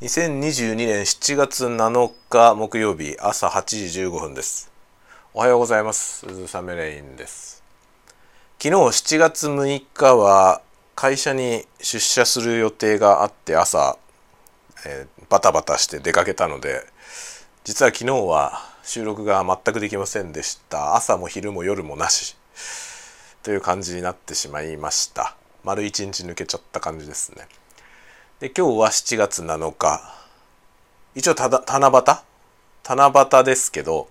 2022年7月7日木曜日朝8時15分です。おはようございます。鈴雨レインです。昨日7月6日は会社に出社する予定があって朝、えー、バタバタして出かけたので実は昨日は収録が全くできませんでした。朝も昼も夜もなし。という感じになってしまいました。丸一日抜けちゃった感じですね。で今日は7月7日。一応ただ七夕？七夕ですけど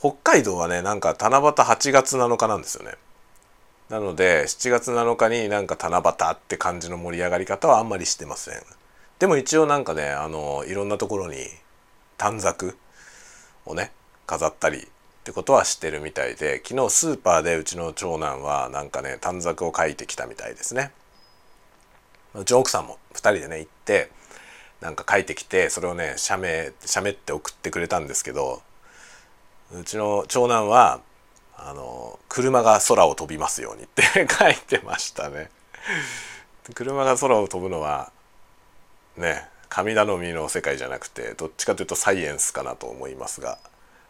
北海道はねなんか七夕8月7日なんですよね。なので7月7日になんか七夕って感じの盛り上がり方はあんまりしてません。でも一応なんかねあのいろんなところに短冊をね飾ったりってことはしてるみたいで昨日スーパーでうちの長男はなんかね短冊を書いてきたみたいですね。うちの奥さんも2人でね行ってなんか書いてきてそれをね写メ写メって送ってくれたんですけどうちの長男はあの車が空を飛びますようにって 書いてましたね。車が空を飛ぶのはね神頼みの世界じゃなくてどっちかというとサイエンスかなと思いますが、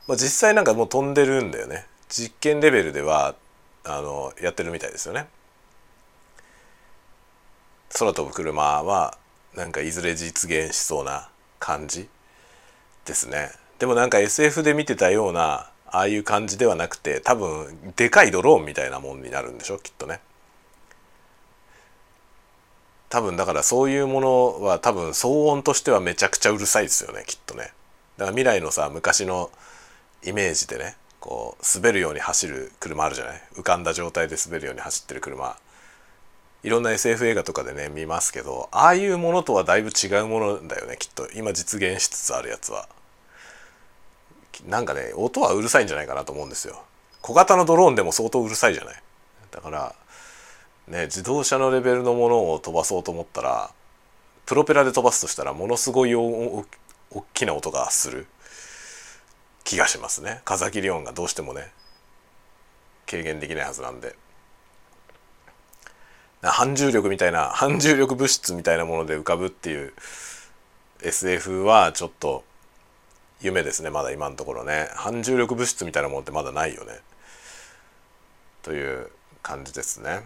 まあ、実際なんかもう飛んでるんだよね実験レベルではあのやってるみたいですよね。空飛ぶ車はなんかいずれ実現しそうな感じですね。でもなんか SF で見てたようなああいう感じではなくて多分でかいドローンみたいなもんになるんでしょきっとね。多分だからそういうものは多分騒音としてはめちゃくちゃうるさいですよねきっとね。だから未来のさ昔のイメージでねこう滑るように走る車あるじゃない？浮かんだ状態で滑るように走ってる車。いろんな SF 映画とかでね見ますけどああいうものとはだいぶ違うものだよねきっと。今実現しつつあるやつは。なんかね音はうるさいんじゃないかなと思うんですよ。小型のドローンでも相当うるさいじゃない。だからね自動車のレベルのものを飛ばそうと思ったらプロペラで飛ばすとしたらものすごい大きな音がする。気がしますね。風切り音がどうしてもね軽減できないはずなんで。反重力みたいな反重力物質みたいなもので浮かぶっていう SF はちょっと夢ですねまだ今のところね。反重力物質みたいなものってまだないよね。という感じですね。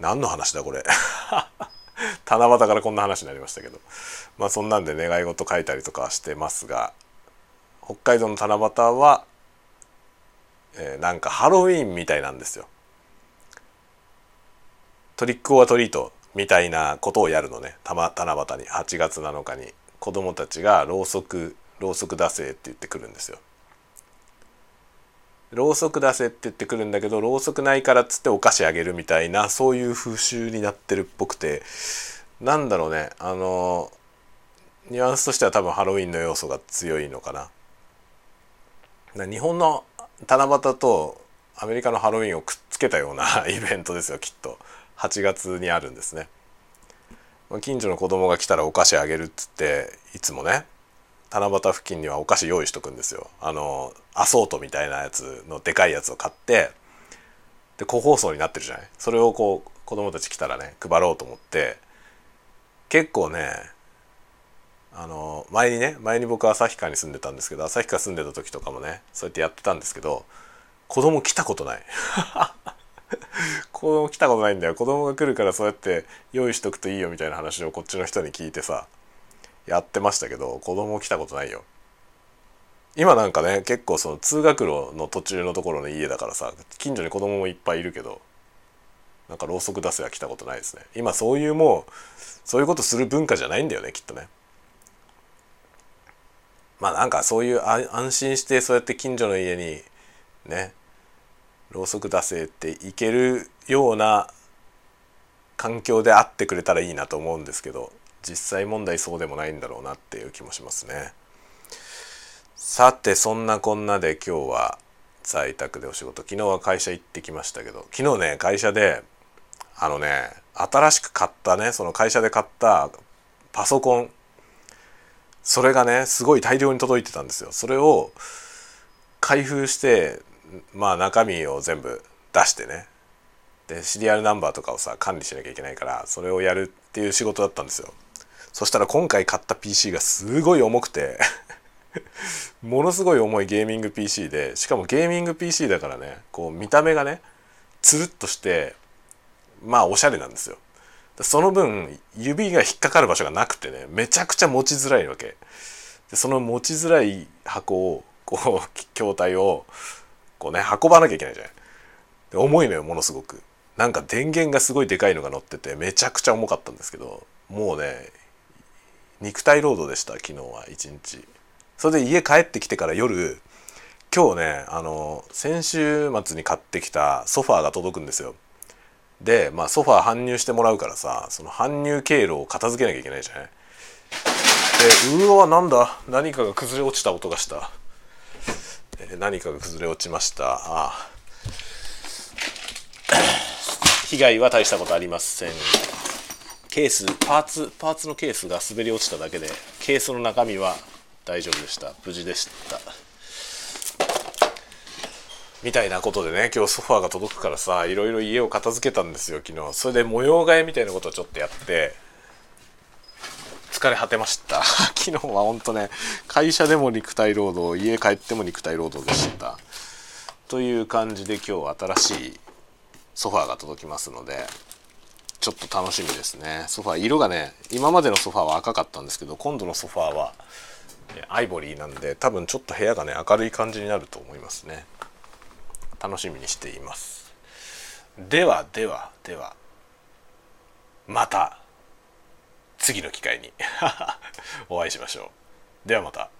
何の話だこれ。七夕からこんな話になりましたけど。まあそんなんで願い事書いたりとかしてますが北海道の七夕は、えー、なんかハロウィンみたいなんですよ。トリックオアトリートみたいなことをやるのね七夕に8月7日に子供たちがろうそくろうそく出せって言ってくるんですよ。ろうそく出せって言ってくるんだけどろうそくないからっつってお菓子あげるみたいなそういう風習になってるっぽくてなんだろうねあのニュアンスとしては多分ハロウィンの要素が強いのかな。日本の七夕とアメリカのハロウィンをくっつけたような イベントですよきっと。8月にあるんですね。近所の子供が来たらお菓子あげるっつっていつもね七夕付近にはお菓子用意しとくんですよ。あのアソートみたいなやつのでかいやつを買ってで個包装になってるじゃない？それをこう子供たち来たらね配ろうと思って結構ねあの前にね前に僕旭川に住んでたんですけど旭川住んでた時とかもねそうやってやってたんですけど子供来たことない。子供来たことないんだよ。子供が来るからそうやって用意しとくといいよみたいな話をこっちの人に聞いてさやってましたけど子供来たことないよ。今なんかね結構その通学路の途中のところの家だからさ近所に子供もいっぱいいるけどなんかろうそく出せは来たことないですね。今そういうもうそういうことする文化じゃないんだよねきっとね。まあなんかそういう安心してそうやって近所の家にねろうそく出せっていけるような環境であってくれたらいいなと思うんですけど実際問題そうでもないんだろうなっていう気もしますね。さてそんなこんなで今日は在宅でお仕事昨日は会社行ってきましたけど昨日ね会社であのね新しく買ったねその会社で買ったパソコンそれがねすごい大量に届いてたんですよ。それを開封してまあ中身を全部出してね。でシリアルナンバーとかをさ管理しなきゃいけないからそれをやるっていう仕事だったんですよ。そしたら今回買った PC がすごい重くて ものすごい重いゲーミング PC でしかもゲーミング PC だからねこう見た目がねつるっとしてまあおしゃれなんですよ。その分指が引っかかる場所がなくてねめちゃくちゃ持ちづらいわけ。でその持ちづらい箱をこう筐体をこうね運ばなきゃいけないじゃない。で重いのよものすごく。なんか電源がすごいでかいのが乗っててめちゃくちゃ重かったんですけどもうね肉体労働でした昨日は一日。それで家帰ってきてから夜今日ねあの先週末に買ってきたソファーが届くんですよ。で、まあ、ソファー搬入してもらうからさその搬入経路を片付けなきゃいけないじゃない。でうわなんだ？何かが崩れ落ちた音がした、何かが崩れ落ちました。あ。被害は大したことありません。ケースパーツパーツのケースが滑り落ちただけでケースの中身は大丈夫でした。無事でした。みたいなことでね今日ソファーが届くからさいろいろ家を片付けたんですよ昨日。それで模様替えみたいなことをちょっとやって疲れ果てました。昨日はほんとね会社でも肉体労働家帰っても肉体労働でした。という感じで今日新しいソファーが届きますのでちょっと楽しみですね。ソファー色がね今までのソファーは赤かったんですけど今度のソファーはアイボリーなんで多分ちょっと部屋がね明るい感じになると思いますね。楽しみにしています。ではではではまた。次の機会に お会いしましょうではまた。